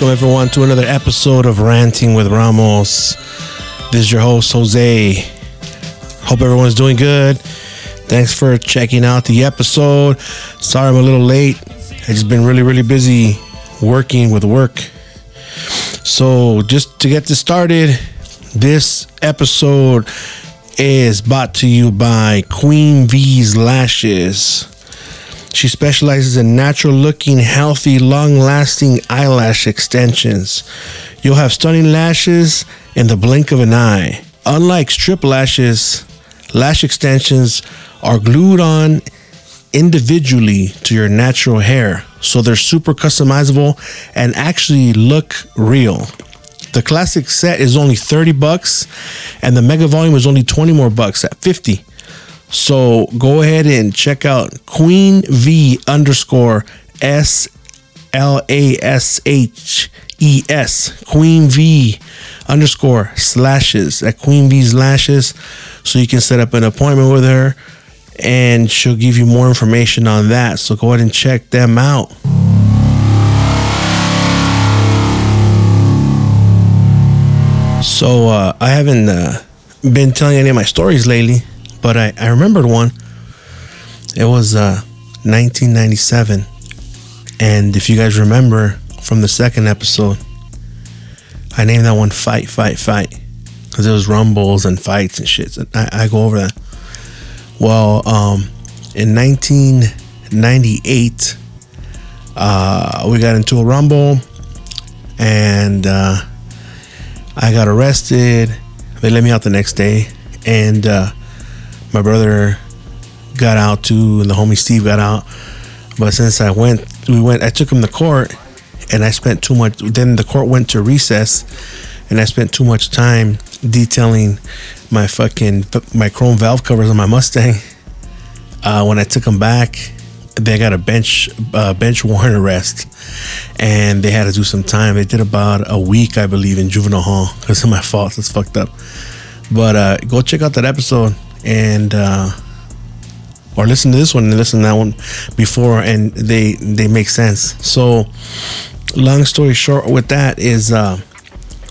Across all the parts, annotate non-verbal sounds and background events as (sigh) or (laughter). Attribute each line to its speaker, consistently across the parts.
Speaker 1: Welcome, everyone, to another episode of Ranting with Ramos. This is your host, Jose. Hope everyone's doing good. Thanks for checking out the episode. Sorry I'm a little late. I've just been really, really busy working with work. So, just to get this started, this episode is brought to you by Queen V's Lashes. She specializes in natural looking, healthy, long lasting eyelash extensions. You'll have stunning lashes in the blink of an eye. Unlike strip lashes, lash extensions are glued on individually to your natural hair, so they're super customizable and actually look real. The classic set is only 30 bucks and the mega volume is only 20 more bucks at 50. So go ahead and check out Queen V underscore S L A S H E S Queen V underscore slashes at Queen V's lashes so you can set up an appointment with her and she'll give you more information on that. So go ahead and check them out. So uh, I haven't uh, been telling any of my stories lately, but I, I remembered one. It was uh, 1997. And if you guys remember from the second episode, I named that one Fight, Fight, Fight. Because there was rumbles and fights and shit. So I, I go over that. Well, um, in 1998, uh, we got into a rumble and uh, I got arrested. They let me out the next day. And uh, my brother got out too, and the homie Steve got out. But since I went, we went, I took him to court and I spent too much. Then the court went to recess and I spent too much time detailing my fucking my chrome valve covers on my Mustang. Uh, when I took them back, they got a bench uh, bench warrant arrest, and they had to do some time. They did about a week, I believe, in juvenile hall because of my fault. It's fucked up. But uh, go check out that episode and uh, or listen to this one and listen to that one before, and they they make sense. So, long story short, with that is uh,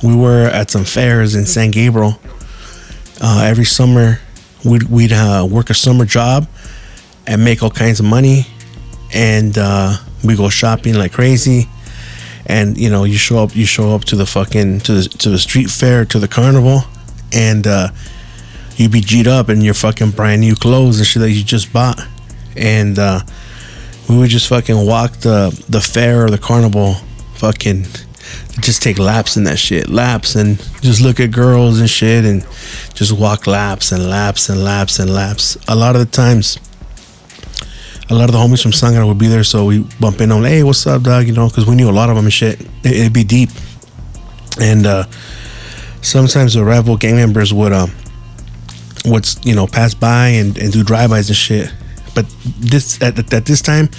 Speaker 1: we were at some fairs in San Gabriel. Uh, every summer, we'd, we'd uh, work a summer job and make all kinds of money, and uh, we go shopping like crazy. And you know, you show up, you show up to the fucking to the to the street fair, to the carnival, and uh, you be G'd up in your fucking brand new clothes and shit that you just bought, and uh, we would just fucking walk the the fair or the carnival, fucking just take laps in that shit, laps, and just look at girls and shit, and just walk laps and laps and laps and laps. A lot of the times, a lot of the homies from Sangra would be there, so we bump in on, hey, what's up, dog? You know, because we knew a lot of them and shit. It, would be deep, and uh, sometimes the rival gang members would um would you know pass by and, and do drive-bys and shit. But this at, at this time,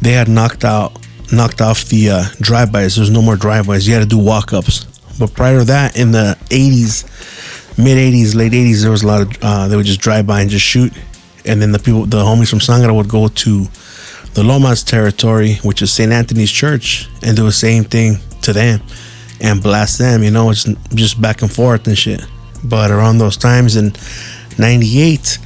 Speaker 1: they had knocked out knocked off the uh, drive-bys. There's no more drive-bys. You had to do walk-ups. But prior to that, in the 80s, mid 80s, late 80s, there was a lot of uh, they would just drive by and just shoot, and then the people, the homies from Sangra would go to the Lomas territory, which is St. Anthony's Church, and do the same thing to them and blast them. You know, it's just back and forth and shit. But around those times in '98,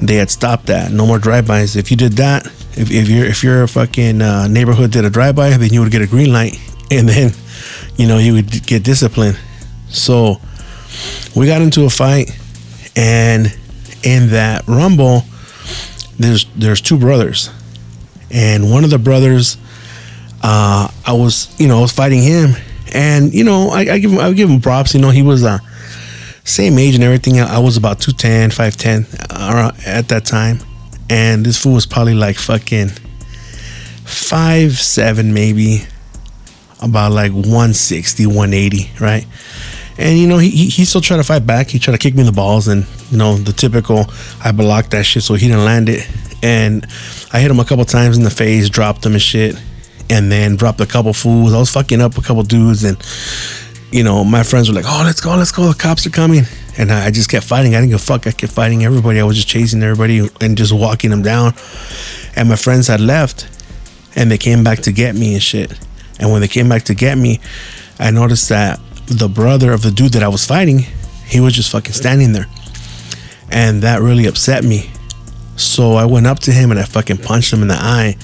Speaker 1: they had stopped that. No more drive-bys. If you did that, if, if your if your fucking uh, neighborhood did a drive-by, then you would get a green light, (laughs) and then you know you would get disciplined. So we got into a fight, and in that rumble, there's there's two brothers, and one of the brothers, uh, I was you know I was fighting him, and you know I, I give him I give him props. You know he was uh same age and everything. I was about 210, 5'10 uh, at that time. And this fool was probably like fucking five seven maybe, about like 160, 180, right? And you know, he, he still tried to fight back. He tried to kick me in the balls, and you know, the typical I blocked that shit so he didn't land it. And I hit him a couple times in the face, dropped him and shit, and then dropped a couple fools. I was fucking up a couple dudes, and you know, my friends were like, "Oh, let's go, let's go! The cops are coming!" And I just kept fighting. I didn't give a fuck. I kept fighting everybody. I was just chasing everybody and just walking them down. And my friends had left, and they came back to get me and shit. And when they came back to get me, I noticed that the brother of the dude that I was fighting, he was just fucking standing there. And that really upset me. So I went up to him and I fucking punched him in the eye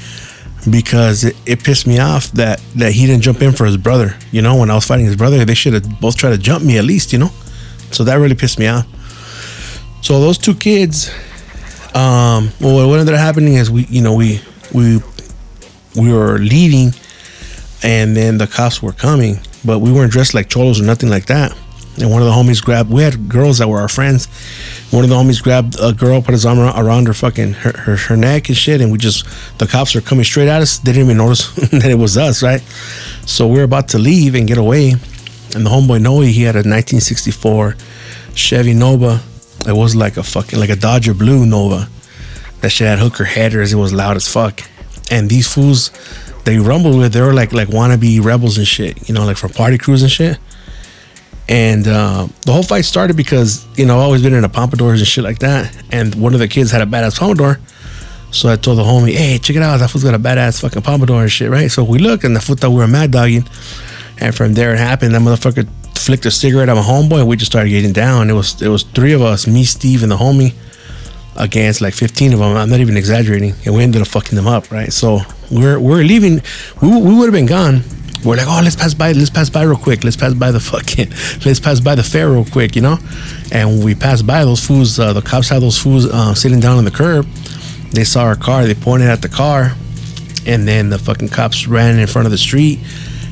Speaker 1: because it, it pissed me off that that he didn't jump in for his brother. You know, when I was fighting his brother, they should have both tried to jump me at least, you know? So that really pissed me off. So those two kids, um, well, what ended up happening is we, you know, we we we were leaving, and then the cops were coming, but we weren't dressed like cholos or nothing like that. And one of the homies grabbed. We had girls that were our friends. One of the homies grabbed a girl, put his arm around her fucking her, her, her neck and shit, and we just the cops were coming straight at us. They didn't even notice (laughs) that it was us, right? So we are about to leave and get away, and the homeboy Noe, he had a 1964 Chevy Nova. It was like a fucking like a Dodger Blue Nova. That shit had hooker headers. It was loud as fuck. And these fools, they rumbled with. They were like like wannabe rebels and shit. You know, like from party crews and shit. And uh, the whole fight started because you know I've always been into pompadours and shit like that. And one of the kids had a badass pompadour. So I told the homie, "Hey, check it out! That fool's got a badass fucking pompadour and shit, right?" So we look, and the fool thought we were mad dogging. And from there, it happened. That motherfucker flicked a cigarette at my homeboy, and we just started getting down. It was it was three of us, me, Steve, and the homie, against like 15 of them. I'm not even exaggerating, and we ended up fucking them up, right? So we're we're leaving. We, we would have been gone we're like, oh, let's pass by, let's pass by real quick. Let's pass by the fucking, (laughs) let's pass by the fair real quick, you know? And when we passed by those fools, uh, the cops had those fools uh, sitting down on the curb. They saw our car, they pointed at the car, and then the fucking cops ran in front of the street.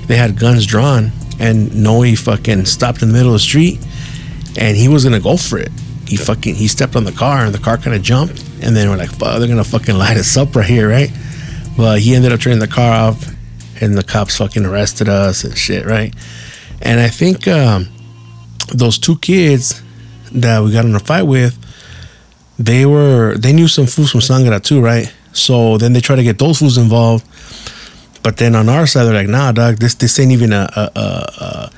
Speaker 1: They had guns drawn, and Noe fucking stopped in the middle of the street, and he was gonna go for it. He fucking, he stepped on the car, and the car kind of jumped, and then we're like, fuck, they're gonna fucking (laughs) light us up right here, right? But he ended up turning the car off and the cops fucking arrested us and shit, right? And I think um, those two kids that we got in a fight with, they were they knew some fools from Sangra too, right? So then they try to get those fools involved. But then on our side, they're like, nah, dog, this this ain't even a, a, a, a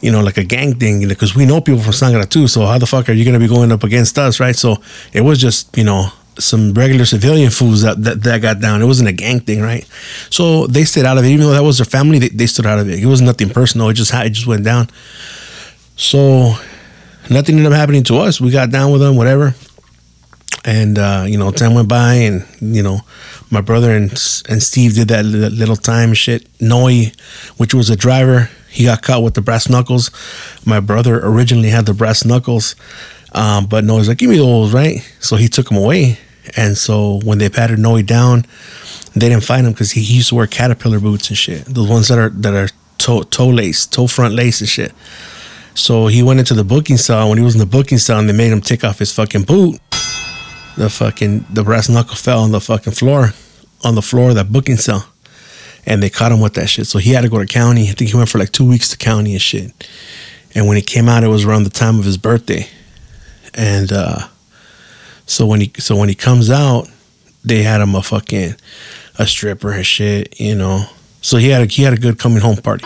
Speaker 1: you know, like a gang thing, because we know people from Sangra too. So how the fuck are you gonna be going up against us, right? So it was just, you know, some regular civilian fools that, that, that got down. It wasn't a gang thing, right? So they stayed out of it. Even though that was their family, they, they stood out of it. It was nothing personal. It just it just went down. So nothing ended up happening to us. We got down with them, whatever. And uh, you know, time went by, and you know, my brother and and Steve did that little time shit. Noe, which was a driver, he got caught with the brass knuckles. My brother originally had the brass knuckles. Um, but Noe's like, give me those, right? So he took them away. And so when they patted Noe down, they didn't find him because he, he, used to wear caterpillar boots and shit. The ones that are that are toe toe lace, toe front lace and shit. So he went into the booking cell. When he was in the booking cell, and they made him take off his fucking boot. The fucking the brass knuckle fell on the fucking floor, on the floor of that booking cell, and they caught him with that shit. So he had to go to county. I think he went for like two weeks to county and shit. And when he came out, it was around the time of his birthday and uh, so when he so when he comes out, they had him a fucking a stripper and shit, you know. So he had a he had a good coming home party.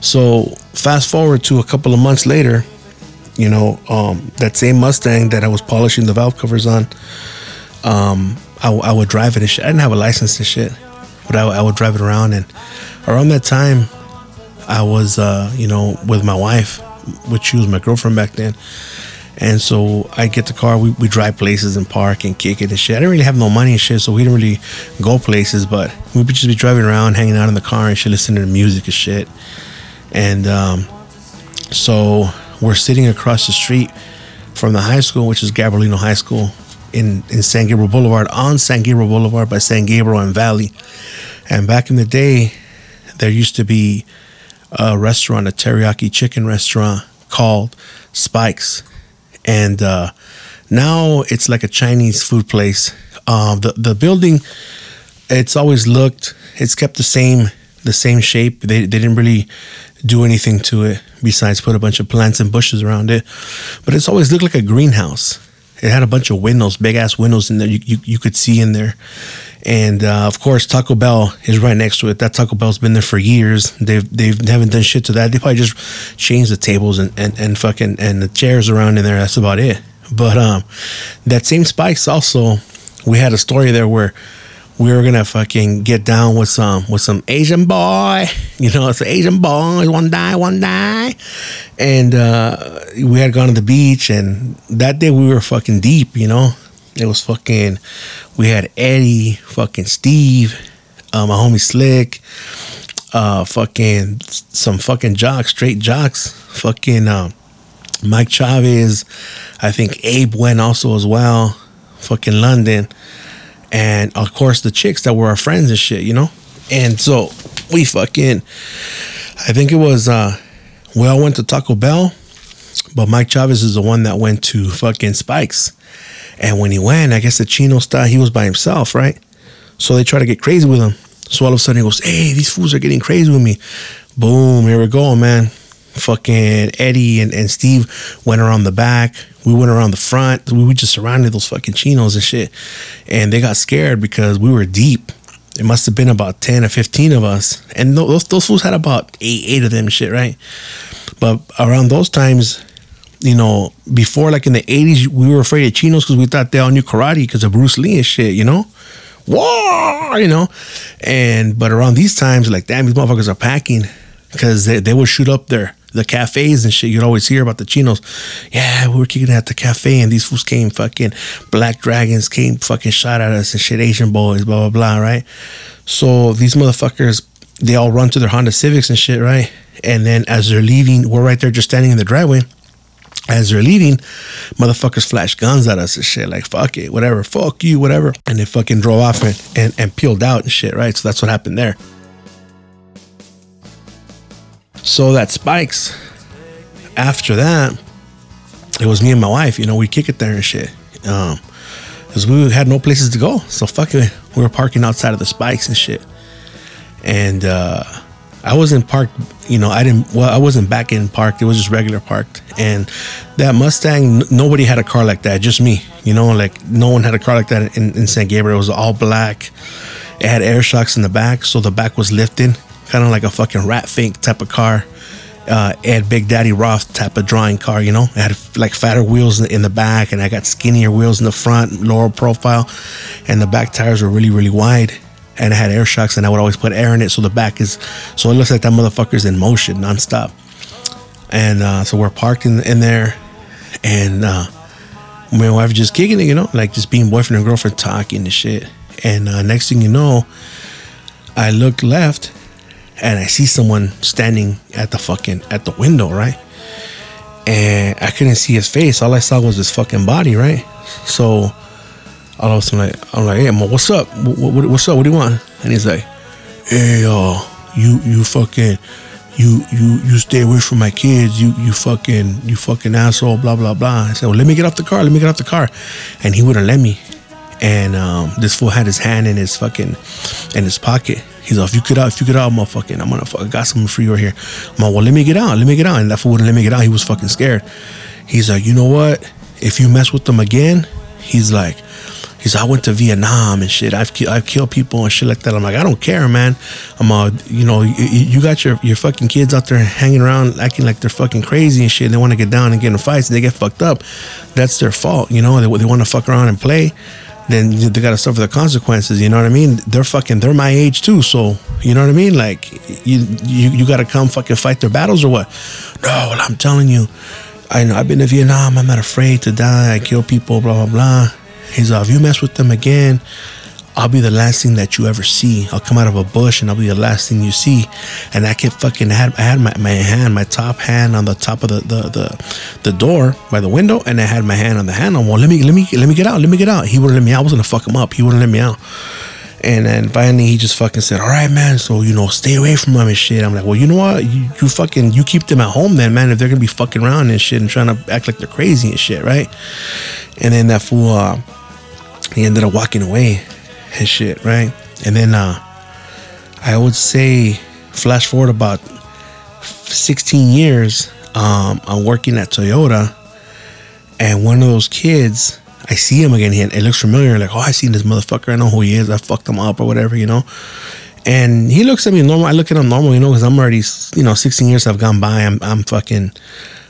Speaker 1: So fast forward to a couple of months later, you know, um, that same Mustang that I was polishing the valve covers on, um, I, I would drive it and shit. I didn't have a license and shit but I, I would drive it around. And around that time, I was, uh, you know, with my wife, which she was my girlfriend back then. And so I get the car, we, we drive places and park and kick it and shit. I didn't really have no money and shit, so we didn't really go places, but we'd just be driving around, hanging out in the car and shit, listening to music and shit. And um, so we're sitting across the street from the high school, which is Gabrielino High School in, in San Gabriel Boulevard, on San Gabriel Boulevard by San Gabriel and Valley. And back in the day, there used to be a restaurant, a teriyaki chicken restaurant called Spikes. And uh, now it's like a Chinese food place. Uh, the, the building, it's always looked, it's kept the same the same shape. They, they didn't really do anything to it besides put a bunch of plants and bushes around it. But it's always looked like a greenhouse. It had a bunch of windows, big ass windows in there. You, you, you could see in there. And uh, of course, Taco Bell is right next to it. That Taco Bell's been there for years. They've they've they haven't done shit to that. They probably just changed the tables and, and, and fucking and the chairs around in there. That's about it. But um, that same Spikes also, we had a story there where we were gonna fucking get down with some with some Asian boy. You know, it's an Asian boy, one die, one die. And uh, we had gone to the beach, and that day we were fucking deep. You know, it was fucking. We had Eddie, fucking Steve, uh, my homie Slick, uh, fucking some fucking jocks, straight jocks, fucking uh, Mike Chavez. I think Abe went also as well. Fucking London and of course the chicks that were our friends and shit, you know. And so we fucking, I think it was, uh, we all went to Taco Bell, but Mike Chavez is the one that went to fucking Spikes. And when he went, I guess the Chino style, he was by himself, right? So they try to get crazy with him. So all of a sudden he goes, hey, these fools are getting crazy with me. Boom, here we go, man. Fucking Eddie and, and Steve went around the back. We went around the front. We, we just surrounded those fucking chinos and shit. And they got scared because we were deep. It must have been about 10 or 15 of us. And those, those fools had about eight, eight of them shit, right? But around those times, you know, before like in the 80s, we were afraid of chinos because we thought they all knew karate because of Bruce Lee and shit, you know? Whoa, you know? And, but around these times, like, damn, these motherfuckers are packing because they, they would shoot up their, the cafes and shit, you'd always hear about the chinos. Yeah, we were kicking at the cafe and these fools came fucking black dragons came fucking shot at us and shit, Asian boys, blah blah blah, right? So these motherfuckers, they all run to their Honda Civics and shit, right? And then as they're leaving, we're right there just standing in the driveway. As they're leaving, motherfuckers flash guns at us and shit, like fuck it, whatever, fuck you, whatever. And they fucking drove off and, and, and peeled out and shit, right? So that's what happened there. So that spikes. After that, it was me and my wife. You know, we kick it there and shit. Um, because we had no places to go. So fuck it, we were parking outside of the spikes and shit. And uh, I wasn't parked. You know, I didn't. Well, I wasn't back in parked. It was just regular parked. And that Mustang, n- nobody had a car like that. Just me. You know, like no one had a car like that in, in San Gabriel. It was all black. It had air shocks in the back, so the back was lifting, kind of like a fucking rat fink type of car. Uh, had Big Daddy Roth type of drawing car, you know. It had like fatter wheels in the back, and I got skinnier wheels in the front, lower profile, and the back tires were really, really wide. And it had air shocks, and I would always put air in it, so the back is, so it looks like that motherfucker's in motion nonstop. And uh, so we're parked in, in there, and uh, my wife just kicking it, you know, like just being boyfriend and girlfriend talking and shit. And uh, next thing you know, I look left and I see someone standing at the fucking at the window, right? And I couldn't see his face. All I saw was his fucking body, right? So all of a sudden, like, I'm like, "Hey, Mo, what's up? What, what, what's up? What do you want?" And he's like, "Hey, uh, you you fucking." You you you stay away from my kids. You you fucking you fucking asshole. Blah blah blah. I said, well, let me get off the car. Let me get off the car, and he wouldn't let me. And um, this fool had his hand in his fucking in his pocket. He's like, if you get out, if you get out, motherfucking, I'm gonna fucking got something for you right here. I'm like, well, let me get out, let me get out. And that fool wouldn't let me get out. He was fucking scared. He's like, you know what? If you mess with them again, he's like, he's I went to Vietnam and shit. I've I've killed people and shit like that. I'm like, I don't care, man. I'm uh, you know, you, you got your your fucking kids out there hanging around acting like they're fucking crazy and shit. They want to get down and get in fights and they get fucked up. That's their fault, you know. They they want to fuck around and play then they gotta suffer the consequences. You know what I mean? They're fucking. They're my age too. So you know what I mean? Like you, you, you gotta come fucking fight their battles or what? No, well, I'm telling you, I know I've been to Vietnam. I'm not afraid to die. I kill people. Blah blah blah. He's like, if you mess with them again, I'll be the last thing that you ever see. I'll come out of a bush and I'll be the last thing you see. And I kept fucking I had I had my, my hand, my top hand on the top of the, the the the door by the window, and I had my hand on the handle. Well, let me let me let me get out, let me get out. He wouldn't let me out. I was gonna fuck him up. He wouldn't let me out. And then finally he just fucking said, All right, man, so you know, stay away from them and shit. I'm like, Well, you know what? You, you fucking you keep them at home then, man, if they're gonna be fucking around and shit and trying to act like they're crazy and shit, right? And then that fool uh, he ended up walking away and shit, right? And then uh, I would say, flash forward about 16 years, um, I'm working at Toyota, and one of those kids, I see him again. He, it looks familiar. Like, oh, I seen this motherfucker. I know who he is. I fucked him up or whatever, you know. And he looks at me normal. I look at him normal, you know, because I'm already, you know, 16 years have gone by. I'm, I'm fucking,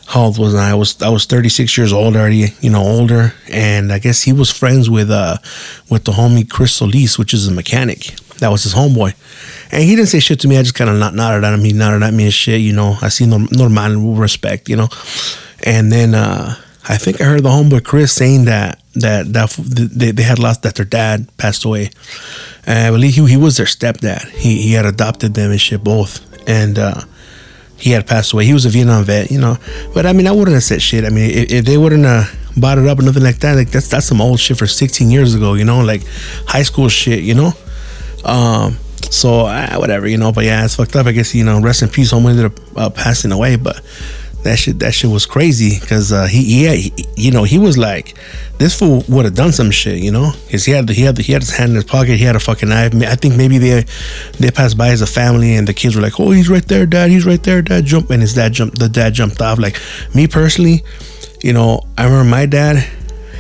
Speaker 1: how old was I? I was I was 36 years old already, you know, older, and I guess he was friends with uh with the homie Chris Solis, which is a mechanic. That was his homeboy, and he didn't say shit to me. I just kind of nodded at him. He nodded at me and shit, you know. I see normal respect, you know, and then uh I think I heard the homeboy Chris saying that that that they, they had lost that their dad passed away. And I believe he, he was their stepdad. He he had adopted them and shit both, and. uh he had passed away. He was a Vietnam vet, you know. But I mean, I wouldn't have said shit. I mean, if, if they wouldn't have bought it up or nothing like that, like that's that's some old shit for 16 years ago, you know, like high school shit, you know. Um, so uh, whatever, you know. But yeah, it's fucked up. I guess you know, rest in peace. Home ended up uh, passing away, but that shit that shit was crazy because uh, he, had, he you know he was like this fool would have done some shit you know? Because he had he had he had his hand in his pocket he had a fucking knife. I think maybe they they passed by as a family and the kids were like oh he's right there dad he's right there dad jump and his dad jumped the dad jumped off. Like me personally you know I remember my dad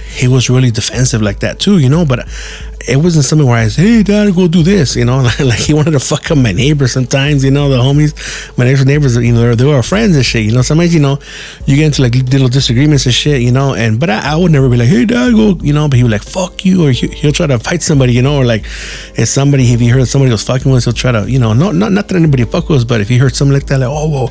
Speaker 1: he was really defensive like that too you know? But it wasn't something where I said, "Hey, Dad, go do this," you know. (laughs) like he wanted to fuck up my neighbors sometimes, you know, the homies, my neighbors, neighbors, you know, they were friends and shit, you know. Sometimes, you know, you get into like little disagreements and shit, you know. And but I, I would never be like, "Hey, Dad, go," you know. But he would like, "Fuck you," or he, will try to fight somebody, you know, or like if somebody, if he heard somebody was fucking with, us, he'll try to, you know, not not not that anybody fuck with us, but if he heard something like that, like, "Oh, well,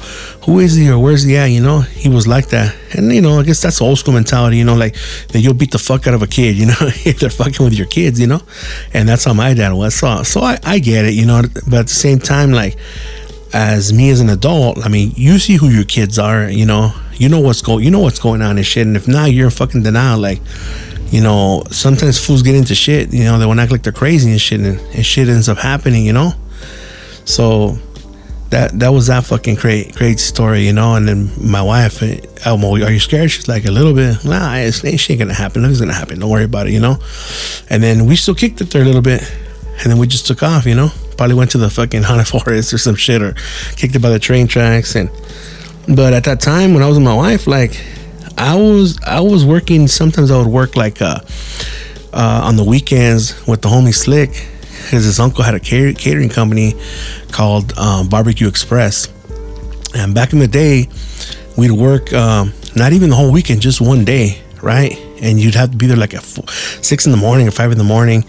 Speaker 1: who is he or where's he at?" You know, he was like that, and you know, I guess that's old school mentality, you know, like that you'll beat the fuck out of a kid, you know, (laughs) if they're fucking with your kids, you know, and that's how my dad was. So, so I, I get it, you know, but at the same time, like, as me as an adult, I mean, you see who your kids are, you know, you know what's going, you know what's going on and shit. And if not, you're in fucking denial. Like, you know, sometimes fools get into shit, you know, they want to act like they're crazy and shit, and, and shit ends up happening, you know. So that that was that fucking great great story, you know. And then my wife, Elmo, are you scared? She's like a little bit. Nah, it's, it ain't gonna happen. Nothing's gonna happen. Don't worry about it, you know. And then we still kicked it there a little bit, and then we just took off, you know. Probably went to the fucking (laughs) haunted forest or some shit, or kicked it by the train tracks. And but at that time when I was with my wife, like I was I was working. Sometimes I would work like uh, uh on the weekends with the homie Slick because his uncle had a catering company called um, Barbecue Express. And back in the day, we'd work um, not even the whole weekend, just one day, right? And you'd have to be there like at four, six in the morning or five in the morning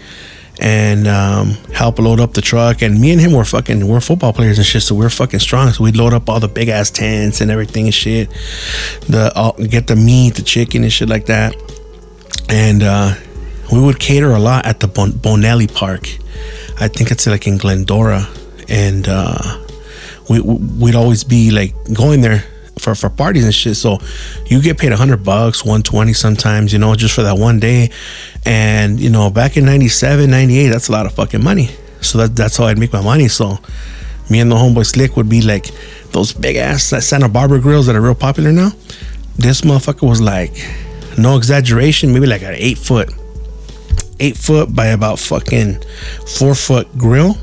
Speaker 1: and um, help load up the truck. And me and him were fucking, we're football players and shit, so we're fucking strong. So we'd load up all the big ass tents and everything and shit. The uh, get the meat, the chicken and shit like that. And uh, we would cater a lot at the bon- Bonelli Park I think it's like in Glendora, and uh, we we'd always be like going there for, for parties and shit. So you get paid hundred bucks, 120 sometimes, you know, just for that one day. And, you know, back in 97, 98, that's a lot of fucking money. So that, that's how I'd make my money. So me and the homeboy Slick would be like those big ass Santa Barbara grills that are real popular now. This motherfucker was like, no exaggeration, maybe like an eight foot eight foot by about fucking four foot grill.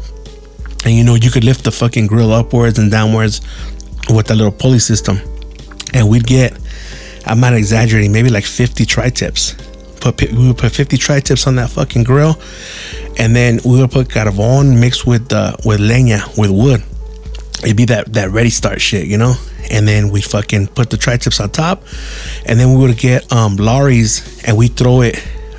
Speaker 1: And you know, you could lift the fucking grill upwards and downwards with that little pulley system. And we'd get, I'm not exaggerating, maybe like 50 tri tips. Put, we would put 50 tri tips on that fucking grill. And then we would put carbon mixed with uh, with leña, with wood. It'd be that, that ready start shit, you know? And then we fucking put the tri tips on top. And then we would get um, Lawry's and we throw it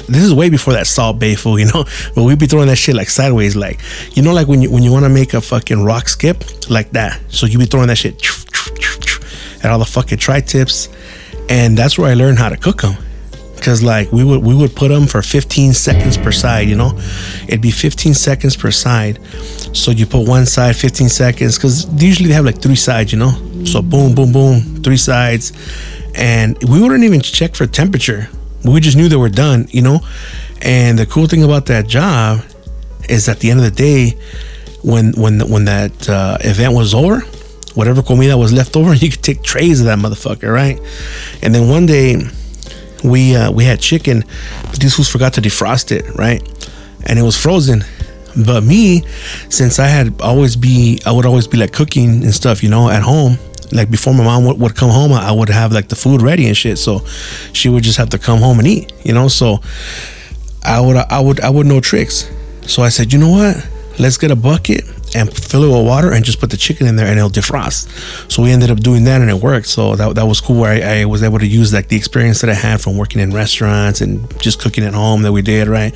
Speaker 1: this is way before that Salt Bae fool, you know. (laughs) But we'd be throwing that shit like sideways, like you know, like when you when you want to make a fucking rock skip like that. So you'd be throwing that shit (tsk) at all the fucking tri tips, and that's where I learned how to cook them. Cause like we would we would put them for 15 seconds per side, you know. It'd be 15 seconds per side. So you put one side 15 seconds, cause usually they have like three sides, you know. So boom, boom, boom, three sides, and we wouldn't even check for temperature we just knew they were done, you know. And the cool thing about that job is at the end of the day, when when when that uh, event was over, whatever comida was left over, (laughs) you could take trays of that motherfucker, right? And then one day, we uh, we had chicken, but these fools forgot to defrost it, right? And it was frozen. But me, since I had always be, I would always be like cooking and stuff, you know, at home like before my mom would, would come home, I would have like the food ready and shit. So she would just have to come home and eat, you know. So I would I would I would know tricks. So I said, you know what? let's get a bucket and fill it with water and just put the chicken in there and it'll defrost. So we ended up doing that and it worked. So that, that was cool. Where I, I was able to use like the experience that I had from working in restaurants and just cooking at home that we did, right?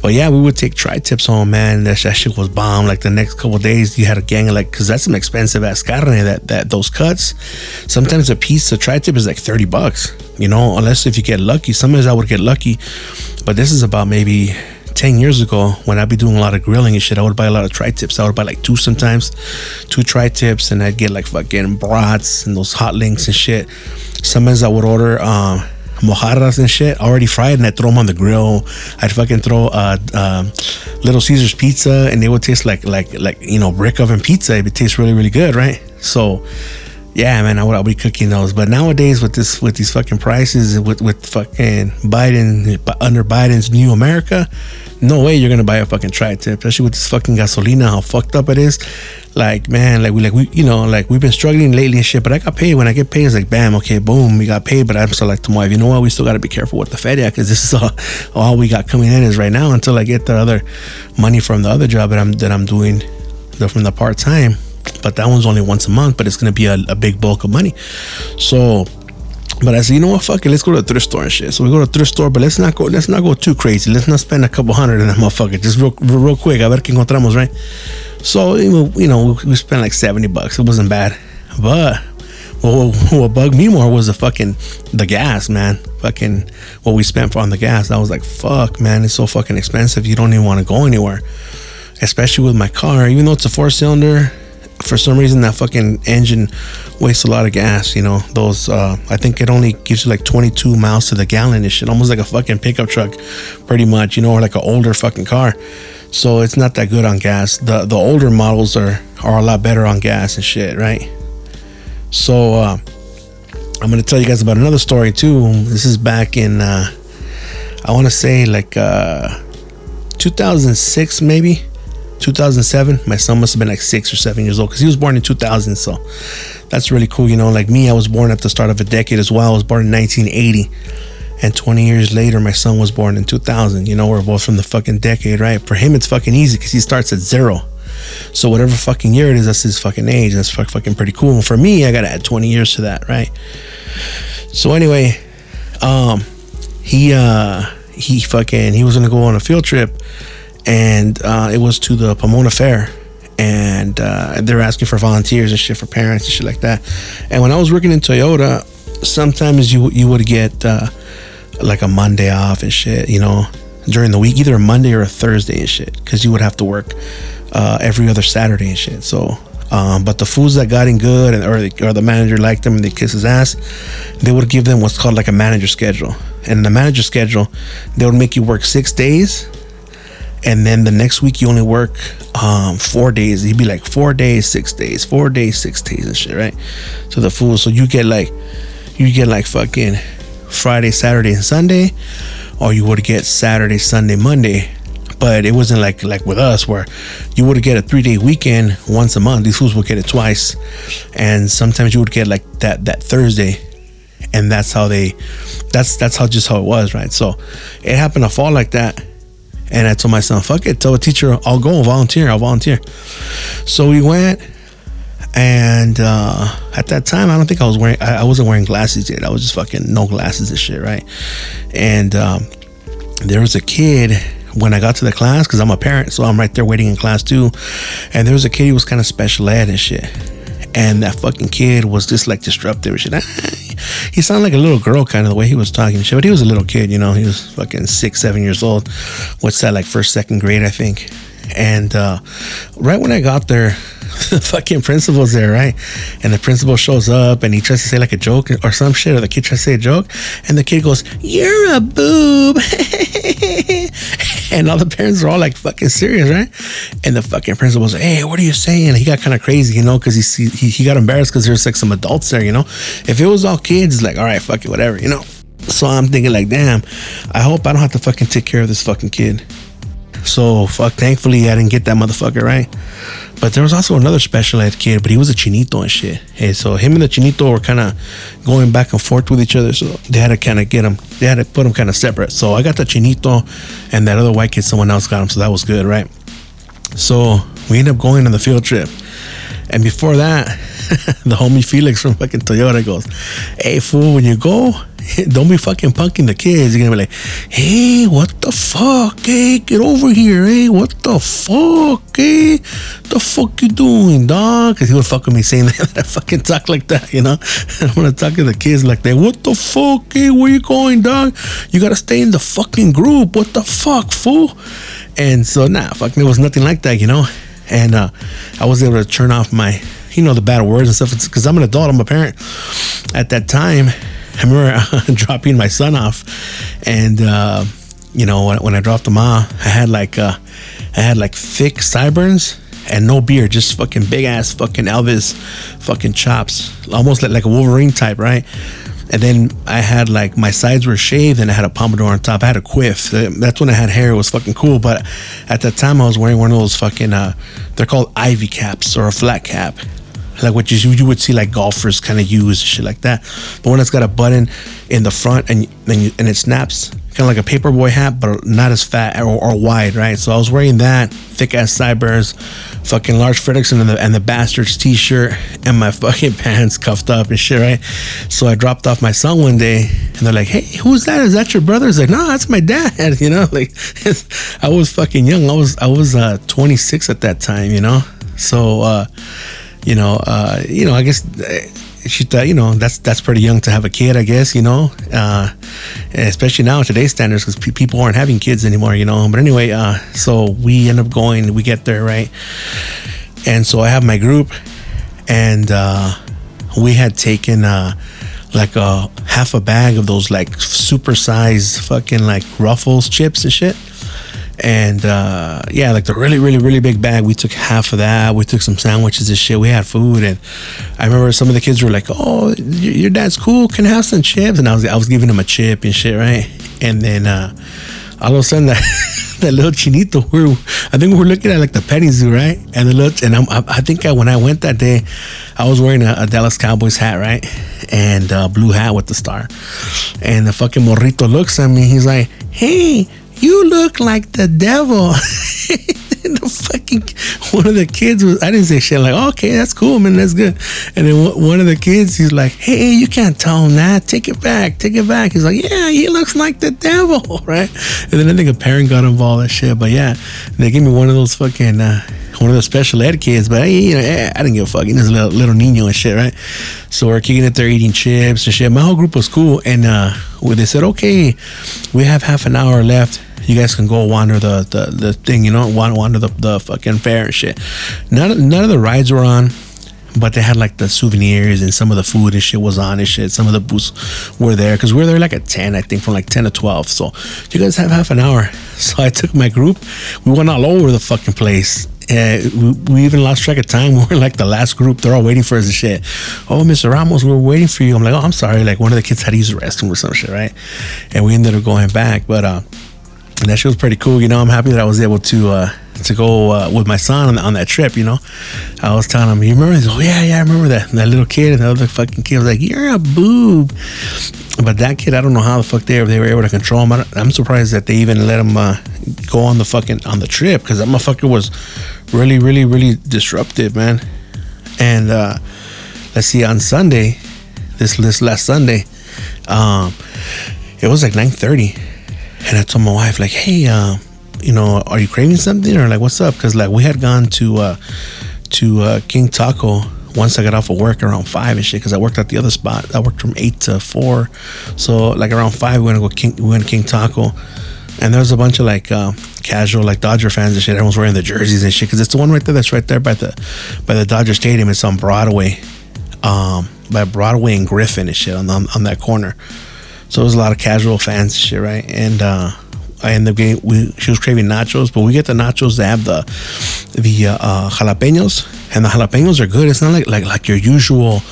Speaker 1: But yeah, we would take tri tips home, man. That, that shit was bomb. Like the next couple days, you had a gang of like, cause that's some expensive ass carne that, that those cuts. Sometimes a piece of tri tip is like 30 bucks, you know, unless if you get lucky. Sometimes I would get lucky, but this is about maybe 10 years ago when I'd be doing a lot of grilling and shit, I would buy a lot of tri tips. I would buy like two sometimes, two tri tips, and I'd get like fucking brats and those hot links and shit. Sometimes I would order um, mojarras and shit already fried and I'd throw them on the grill. I'd fucking throw uh, uh, Little Caesars pizza and they would taste like, like, like, you know, brick oven pizza. It would taste really, really good, right? So, yeah, man, I would I'll be cooking those. But nowadays, with this, with these fucking prices, with with fucking Biden under Biden's new America, no way you're gonna buy a fucking tri tip, especially with this fucking gasolina, how fucked up it is. Like, man, like we like we you know, like we've been struggling lately and shit, but I got paid. When I get paid, it's like bam, okay, boom, we got paid. But I'm still like tomorrow, you know what, we still gotta be careful with the Feria because this is all, all we got coming in is right now until I get the other money from the other job that I'm that I'm doing from the part time but that one's only once a month, but it's gonna be a, a big bulk of money. So but I said, you know what, fuck it, let's go to a thrift store and shit. So we go to a thrift store, but let's not go, let's not go too crazy. Let's not spend a couple hundred in that motherfucker. Just real, real quick, a ver qué encontramos, right? So you know, we spent like seventy bucks. It wasn't bad, but what, what bugged me more was the fucking the gas, man. Fucking what we spent on the gas. I was like, fuck, man, it's so fucking expensive. You don't even want to go anywhere, especially with my car. Even though it's a four cylinder, for some reason that fucking engine wastes a lot of gas you know those uh, i think it only gives you like 22 miles to the gallon shit almost like a fucking pickup truck pretty much you know or like an older fucking car. So it's not that good on gas. The the older models are are a lot better on gas and shit right? So uh, i'm gonna tell you guys about another story too. This is back in uh, i want to say like uh, 2006 maybe 2007 my son must have been like six or seven years old because he was born in 2000 so that's really cool you know like me i was born at the start of a decade as well i was born in 1980 and 20 years later my son was born in 2000 you know we're both from the fucking decade right? For him it's fucking easy because he starts at zero so whatever fucking year it is that's his fucking age that's fucking pretty cool and for me i gotta add 20 years to that right? So anyway um he uh he fucking he was gonna go on a field trip and uh, it was to the Pomona Fair. And uh, they're asking for volunteers and shit for parents and shit like that. And when I was working in Toyota, sometimes you you would get uh, like a Monday off and shit, you know, during the week, either a Monday or a Thursday and shit, because you would have to work uh, every other Saturday and shit. So um, but the foods that got in good and or the, or the manager liked them and they kiss his ass, they would give them what's called like a manager schedule. And the manager schedule, they would make you work six days and then the next week you only work um, four days. You'd be like four days, six days, four days, six days, and shit, right? So the fool, so you get like, you get like fucking Friday, Saturday, and Sunday, or you would get Saturday, Sunday, Monday. But it wasn't like like with us where you would get a three day weekend once a month. These fools would get it twice, and sometimes you would get like that that Thursday, and that's how they, that's that's how just how it was, right? So it happened to fall like that and I told my son, fuck it, tell a teacher I'll go volunteer, I'll volunteer. So we went and uh, at that time I don't think I was wearing I, I, wasn't wearing glasses yet. I was just fucking no glasses and shit, right? And um, there was a kid when I got to the class, because I'm a parent, so I'm right there waiting in class too. And there was a kid who was kind of special ed and shit. And that fucking kid was just like disruptive and shit. (laughs) he sounded like a little girl kind of the way he was talking shit, but he was a little kid, you know. He was fucking six, seven years old. What's that, like first, second grade, I think. And uh, right when I got there, the (laughs) fucking principal's there, right? And the principal shows up and he tries to say like a joke or some shit, or the kid tries to say a joke, and the kid goes, You're a boob. (laughs) and all the parents are all like fucking serious, right? And the fucking principal's like, Hey, what are you saying? He got kind of crazy, you know, because he, he he got embarrassed because there's like some adults there, you know. If it was all kids, like, all right, fuck it, whatever, you know. So I'm thinking like, damn, I hope I don't have to fucking take care of this fucking kid. So fuck, thankfully I didn't get that motherfucker, right? But there was also another special ed kid, but he was a chinito and shit. Hey, so him and the chinito were kind of going back and forth with each other. So they had to kind of get him, they had to put him kind of separate. So I got the chinito and that other white kid, someone else got him. So that was good, right? So we end up going on the field trip. And before that, (laughs) the homie Felix from fucking Toyota goes, Hey, fool, when you go, (laughs) don't be fucking punking the kids. You're gonna be like, Hey, what the fuck? Hey, get over here. Hey, what the fuck? Hey, the fuck you doing, dog? Because he would fuck with me saying (laughs) that. I fucking talk like that, you know? (laughs) I'm gonna talk to the kids like that. What the fuck? Hey, where you going, dog? You gotta stay in the fucking group. What the fuck, fool? And so, nah, fuck, there was nothing like that, you know? and uh, I was able to turn off my, you know, the bad words and stuff. Because I'm an adult, I'm a parent. At that time, I remember (laughs) dropping my son off, and uh, you know, when, when, I dropped him off, I had like, uh, I had like thick sideburns and no beard, just fucking big ass fucking Elvis, fucking chops, almost like like a Wolverine type, right? And then I had like my sides were shaved and I had a pompadour on top. I had a quiff. That's when I had hair. It was fucking cool. But at that time, I was wearing one of those fucking, uh, they're called ivy caps or a flat cap. Like what you, you would see like golfers kind of use, shit like that. The one that's got a button in the front and, and, and it snaps kind of like a paperboy hat, but not as fat or, or, wide, right? So I was wearing that thick ass sideburns, fucking Lars Frederiksen and the and the bastards t-shirt and my (laughs) fucking pants cuffed up and shit, right? So I dropped off my son one day, and they're like, "Hey, who's that? Is that your brother?" It's like, "No, that's my dad." (laughs) You know, like (laughs) I was fucking young. I was I was uh, 26 at that time, you know. So, uh, you know, uh, you know, I guess she thought, you know, that's that's pretty young to have a kid, I guess, you know, uh, especially now today's standards because pe- people aren't having kids anymore, you know. But anyway, uh, so we end up going, we get there, right? And so I have my group, and uh, we had taken uh, like a half a bag of those like super sized fucking like ruffles chips and shit and uh, yeah, like the really, really, really big bag. We took half of that. We took some sandwiches and shit. We had food, and I remember some of the kids were like, "Oh, your dad's cool. Can I have some chips?" And I was, I was giving them a chip and shit, right? And then uh, all of a sudden, (laughs) that that little chinito, we I think we were looking at like the petting zoo, right? And the little, and I'm, I, think I, when I went that day, I was wearing a, a Dallas Cowboys hat, right? And a blue hat with the star. And the fucking morrito looks at me. He's like, "Hey." You look like the devil. (laughs) the fucking one of the kids was I didn't say shit like okay that's cool man that's good. And then one of the kids he's like hey you can't tell him that. Take it back take it back. He's like yeah he looks like the devil (laughs) right? And then I think a parent got involved and shit but yeah they gave me one of those fucking uh, one of the special ed kids but you know I didn't give a fuck. He was a little, little Nino and shit right? So we're kicking it there eating chips and shit. My whole group was cool and uh they said okay we have half an hour left you guys can go wander the the, the thing, you know, wander, the, the fucking fair and shit. None, none of the rides were on, but they had like the souvenirs and some of the food and shit was on and shit. Some of the booths were there because we were there like at 10, I think, from like 10 to 12. So you guys have half an hour. (laughs) So I took my group, we went all over the fucking place. Uh, we, we, even lost track of time. (laughs) We were like the last group. They're all waiting for us and shit. Oh, Mr. Ramos, we're waiting for you. I'm like, oh, I'm sorry. Like one of the kids had to use the restroom or some shit, right? And we ended up going back. But uh, and that shit was pretty cool. You know, I'm happy that I was able to uh, to go uh, with my son on, on, that trip. You know, I was telling him, "You remember?" He's, "Oh yeah, yeah, I remember that." That little kid and the other fucking kid was like, "You're a boob." But that kid, I don't know how the fuck they they were able to control him. I'm surprised that they even let him uh, go on the fucking on the trip because that motherfucker was really, really, really disruptive, man. And uh, let's see, on Sunday, this this last Sunday, um, it was like 9:30 and I told my wife like, hey, uh, you know, are you craving something or like what's up? Because like we had gone to uh, to uh, King Taco once I got off of work around five and shit because I worked at the other spot. I worked from eight to four, so like around five we went to go King, we went to King Taco, and there was a bunch of like uh, casual like Dodger fans and shit. Everyone's wearing the jerseys and shit because it's the one right there that's right there by the by the Dodger Stadium. It's on Broadway, um, by Broadway and Griffin and shit on on, on that corner. So it was a lot of casual fans shit, right? And uh, I ended up getting, we, she was craving nachos, but we get the nachos that have the the uh, uh, jalapenos, and the jalapenos are good. It's not like like like your usual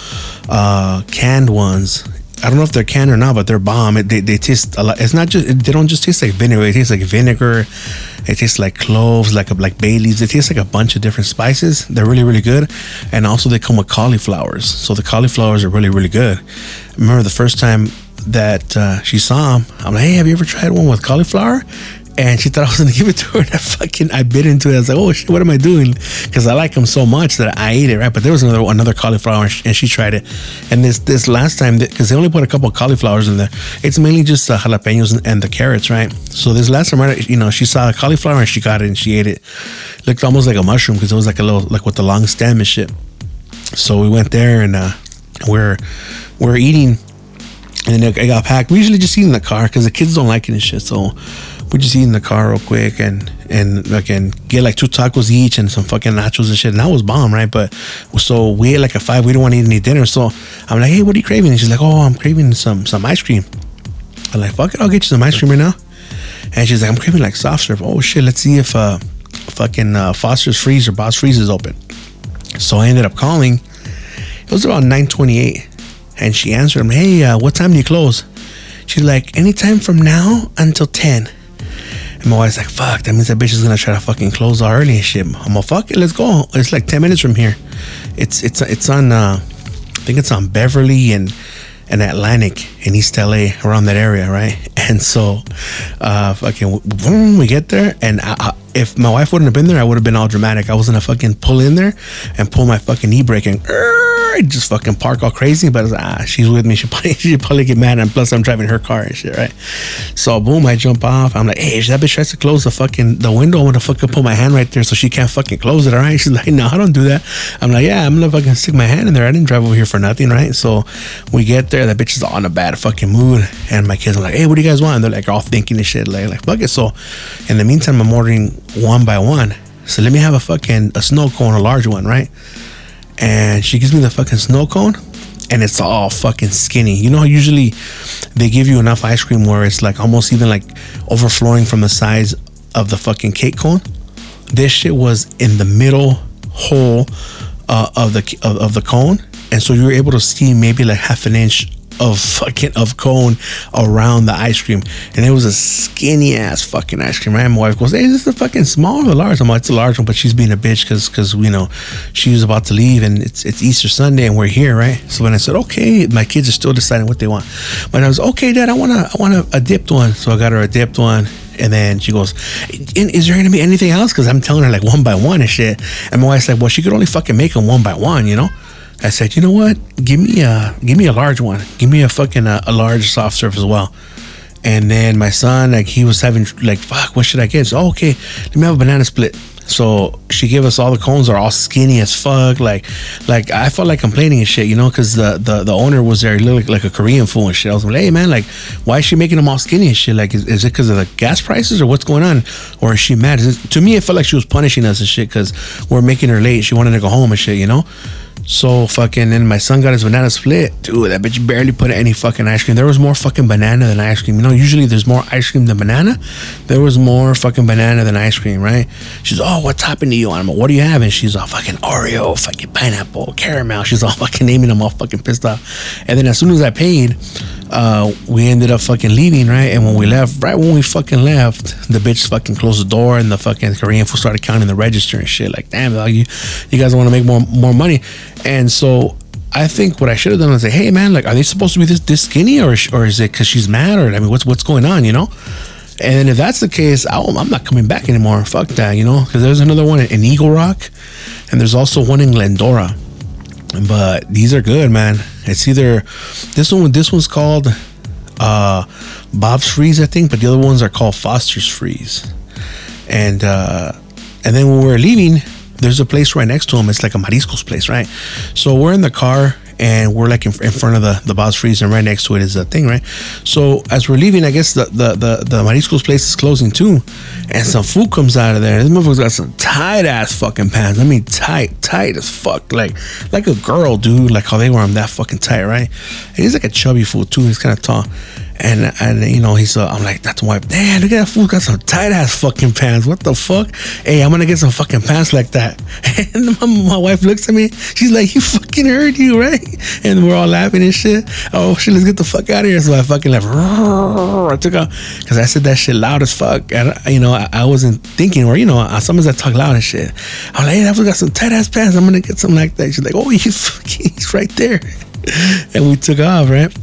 Speaker 1: uh, canned ones. I don't know if they're canned or not, but they're bomb. It, they, they taste a lot. It's not just they don't just taste like vinegar. It tastes like vinegar. It tastes like cloves, like a, like bay leaves. It tastes like a bunch of different spices. They're really really good, and also they come with cauliflowers. So the cauliflowers are really really good. I remember the first time that uh, she saw him. I'm like, hey, have you ever tried one with cauliflower? and she thought I was gonna (laughs) give it to her. And I fucking I bit into it. I was like, oh shit, what am I doing? Because I like them so much that I ate it, right? But there was another another cauliflower, and she tried it. And this this last time, because they only put a couple of cauliflowers in there, it's mainly just uh, jalapenos and, and, the carrots, right? So this last time, right, you know, she saw a cauliflower and she got it and she ate it. Looked almost like a mushroom because it was like a little like with the long stem and shit. So we went there and uh, we're we're eating and then I got packed. We usually just eat in the car because the kids don't like it and shit. So we just eat in the car real quick and and and get like two tacos each and some fucking nachos and shit. And that was bomb, right? But so we ate like a five. We don't want to eat any dinner. So I'm like, hey, what are you craving? And she's like, oh, I'm craving some some ice cream. I'm like, fuck it, I'll get you some ice cream right now. And she's like, I'm craving like soft serve. Oh shit, let's see if uh fucking uh, Foster's Freeze or Bob's Freeze is open. So I ended up calling. It was about 9:28 and she answered him, Hey, uh, what time do you close? She's like, Anytime from now until 10. And my wife's like, Fuck, that means that bitch is gonna try to fucking close early and shit. I'm like, Fuck it, let's go. It's like 10 minutes from here. It's it's it's on, uh, I think it's on Beverly and and Atlantic in East LA, around that area, right? (laughs) And so, uh, fucking, boom, we get there, and I, I, if my wife wouldn't have been there, I would have been all dramatic. I was gonna fucking pull in there and pull my fucking e brake and just fucking park all crazy. But ah, she's with me. She probably (laughs) she probably get mad, and plus I'm driving her car and shit, right? So boom, I jump off. I'm like, hey, that bitch tries to close the fucking the window. I'm gonna fucking put my hand right there so she can't fucking close it. All right? (laughs) She's like, no, I don't do that. I'm like, yeah, I'm gonna fucking stick my hand in there. I didn't drive over here for nothing, right? So we get there. That bitch is in a bad fucking mood, and my kids are like, hey, what do you guys want? And they're like all thinking and shit, like like fuck it. So in the meantime, I'm ordering one by one. So let me have a fucking a snow cone, a large one, right? And she gives me the fucking snow cone, and it's all fucking skinny. You know, usually they give you enough ice cream where it's like almost even like overflowing from the size of the fucking cake cone. This shit was in the middle hole uh, of the of, of the cone, and so you were able to see maybe like half an inch of fucking of cone around the ice cream, and it was a skinny ass fucking ice cream. Right? My wife goes, "Hey, is this the fucking small or the large?" I'm like, "It's a large one," but she's being a bitch because because you know she was about to leave, and it's it's Easter Sunday, and we're here, right? So when I said, "Okay," my kids are still deciding what they want, but I was okay, Dad. I want a I want a dipped one, so I got her a dipped one. And then she goes, "Is there gonna be anything else?" Because I'm telling her like one by one and shit. And my wife's like, "Well, she could only fucking make them one by one, you know." I said, you know what? Give me a give me a large one. Give me a fucking uh, a large soft serve as well. And then my son, like he was having like, fuck, what should I get? So, oh, okay, let me have a banana split. So she gave us all the cones are all skinny as fuck. Like, like I felt like complaining and shit, you know, because the, the the owner was there, he looked like, like a Korean fool and shit. I was like, hey man, like, why is she making them all skinny and shit? Like, is, is it because of the gas prices or what's going on, or is she mad? Is it, to me, it felt like she was punishing us and shit because we're making her late. She wanted to go home and shit, you know. So fucking, and my son got his banana split. Dude, that bitch barely put any fucking ice cream. There was more fucking banana than ice cream. You know, usually there's more ice cream than banana. There was more fucking banana than ice cream, right? She's, oh, what's topping to you? I'm like, what do you have? And she's all fucking Oreo, fucking pineapple, caramel. She's all (laughs) fucking naming them all fucking pissed off. And then as soon as I paid, uh, we ended up fucking leaving, right? And when we left, right when we fucking left, the bitch fucking closed the door and the fucking Korean fool started counting the register and shit. Like, damn, dog, you, you guys want to make more more money. And so I think what I should have done was say, hey man, like, are they supposed to be this this skinny, or or is it because she's mad, or I mean, what's what's going on, you know? And if that's the case, i am not coming back anymore. Fuck that, you know? Because there's another one in Eagle Rock, and there's also one in Glendora. But these are good, man. It's either this one. This one's called uh, Bob's Freeze, I think, but the other ones are called Foster's Freeze. And uh, and then when we're leaving, there's a place right next to him. It's like a mariscos place, right? So we're in the car and we're like in, in front of the the Bob's Freeze, and right next to it is a thing, right? So as we're leaving, I guess the the the, the mariscos place is closing too, and some food comes out of there. This motherfucker's got some tight ass fucking pants. I mean, tight, tight as fuck, like like a girl, dude. Like how they wear them that fucking tight, right? And he's like a chubby fool too. He's kind of tall and and you know he's uh, I'm like that's why damn look at that fool got some tight ass fucking pants. What the fuck? Hey I'm gonna get some fucking pants like that. (laughs) And my, my wife looks at me. She's like you fucking heard you right? And we're all laughing and shit. Oh shit let's get the fuck out of here. So I fucking left. I took out because I said that shit loud as fuck. And you know I, I wasn't thinking or you know sometimes I talk loud and shit. I'm like hey that fool got some tight ass pants. I'm gonna get something like that. She's like oh (laughs) you fucking he's right there. (laughs) And we took off right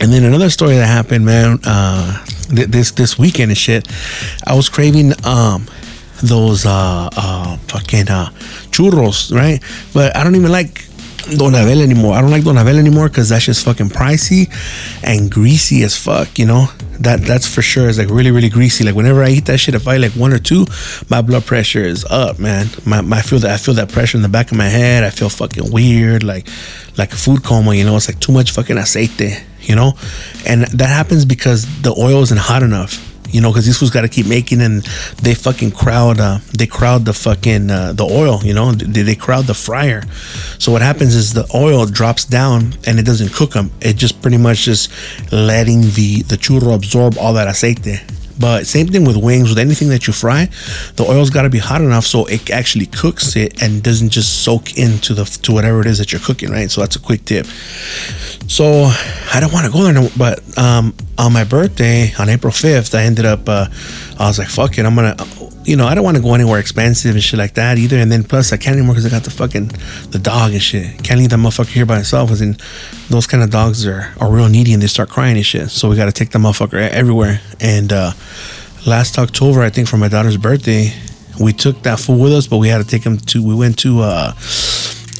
Speaker 1: and then another story that happened, man. Uh, th- this this weekend and shit, I was craving um those uh uh fucking uh churros, right? But I don't even like Don Abel anymore. I don't like Don Abel anymore because that's just fucking pricey and greasy as fuck, you know? That that's for sure. It's like really, really greasy. Like whenever I eat that shit, if I eat like one or two, my blood pressure is up, man. My, my I feel that I feel that pressure in the back of my head. I feel fucking weird, like like a food coma, you know, it's like too much fucking aceite, you know? And that happens because the oil isn't hot enough you know, because these fools got to keep making, and they fucking crowd, uh, they crowd the fucking uh, the oil, you know, they, they crowd the fryer. So what happens is the oil drops down and it doesn't cook them. It just pretty much just letting the the churro absorb all that aceite. But same thing with wings, with anything that you fry, the oil's got to be hot enough so it actually cooks it and doesn't just soak into the to whatever it is that you're cooking, right? So that's a quick tip. So I don't want to go there, no, but um, on my birthday on April 5th, I ended up, uh, I was like, fuck it, I'm gonna, you know, I don't want to go anywhere expensive and shit like that either. And then plus, I can't anymore because I got the fucking the dog and shit. Can't leave that motherfucker here by himself. Because those kind of dogs are are real needy and they start crying and shit. So we got to take the motherfucker everywhere. And uh, last October, I think for my daughter's birthday, we took that fool with us, but we had to take him to. We went to. Uh,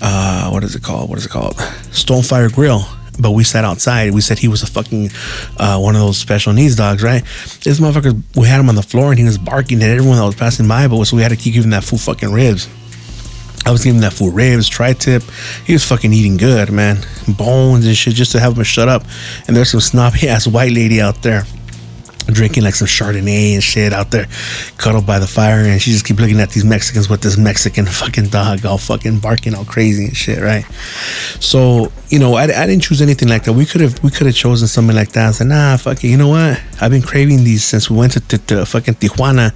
Speaker 1: uh, what is it called? What is it called? Stonefire Grill but we sat outside. We said he was a fucking uh, one of those special needs dogs, right? This motherfucker, we had him on the floor and he was barking at everyone that was passing by, but so we had to keep giving that fool fucking ribs. I was giving that fool ribs, tri tip. He was fucking eating good, man. Bones and shit just to have him shut up. And there's some snobby ass white lady out there drinking like some Chardonnay and shit out there, cuddled by the fire, and she just keep looking at these Mexicans with this Mexican (laughs) fucking dog, all fucking barking all crazy and shit, right? So you know, I, I didn't choose anything like that. We could have we could have chosen something like that. I said, nah, fuck it. You know what? I've been craving these since we went to, to fucking Tijuana.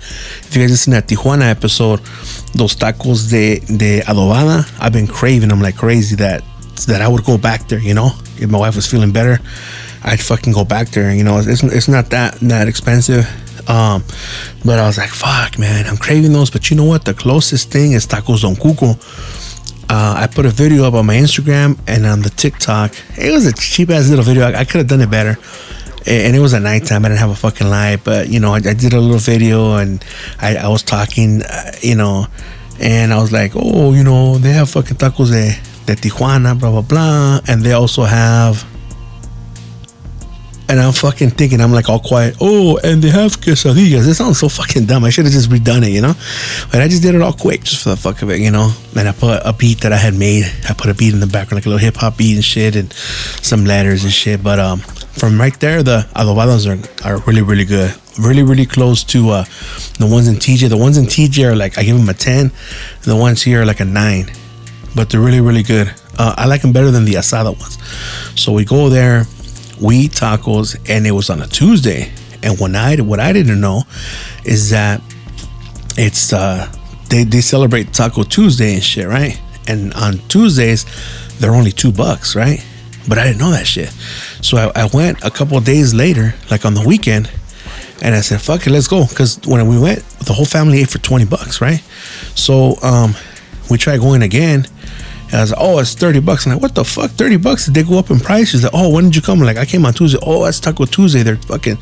Speaker 1: If you guys listen to that Tijuana episode, those tacos de de adobada, I've been craving them like crazy. That that I would go back there. You know, if my wife was feeling better. I'd fucking go back there. You know, it's, it's not that that expensive. Um, but I was like, fuck, man, I'm craving those. But you know what? The closest thing is Tacos Don Cuco. Uh, I put a video up on my Instagram and on the TikTok. It was a cheap ass little video. I, I could have done it better. And it was at nighttime. I didn't have a fucking light, but you know, I, I did a little video and I, I was talking, uh, you know, and I was like, oh, you know, they have fucking tacos de, de Tijuana, blah, blah, blah. And they also have and I'm fucking thinking, I'm like all quiet. Oh, and they have quesadillas. It sounds so fucking dumb. I should have just redone it, you know? But I just did it all quick, just for the fuck of it, you know? And I put a beat that I had made. I put a beat in the background, like a little hip hop beat and shit, and some letters and shit. But um, from right there, the adobados are, are really, really good. Really, really close to uh, the ones in TJ. The ones in TJ are like, I give them a 10. The ones here are like a 9. But they're really, really good. Uh, I like them better than the asada ones. So we go there we tacos, and it was on a Tuesday. And when I what I didn't know is that it's uh they they celebrate Taco Tuesday and shit, right? And on Tuesdays they're only two bucks, right? But I didn't know that shit. So I, I went a couple days later, like on the weekend, and I said, "Fuck it, let's go." Because when we went, the whole family ate for twenty bucks, right? So um, we tried going again, and I was like, oh, it's 30 bucks. I'm like, what the fuck? 30 bucks? Did they go up in price? She's like, oh, when did you come? I'm like, I came on Tuesday. Oh, that's Taco Tuesday. They're fucking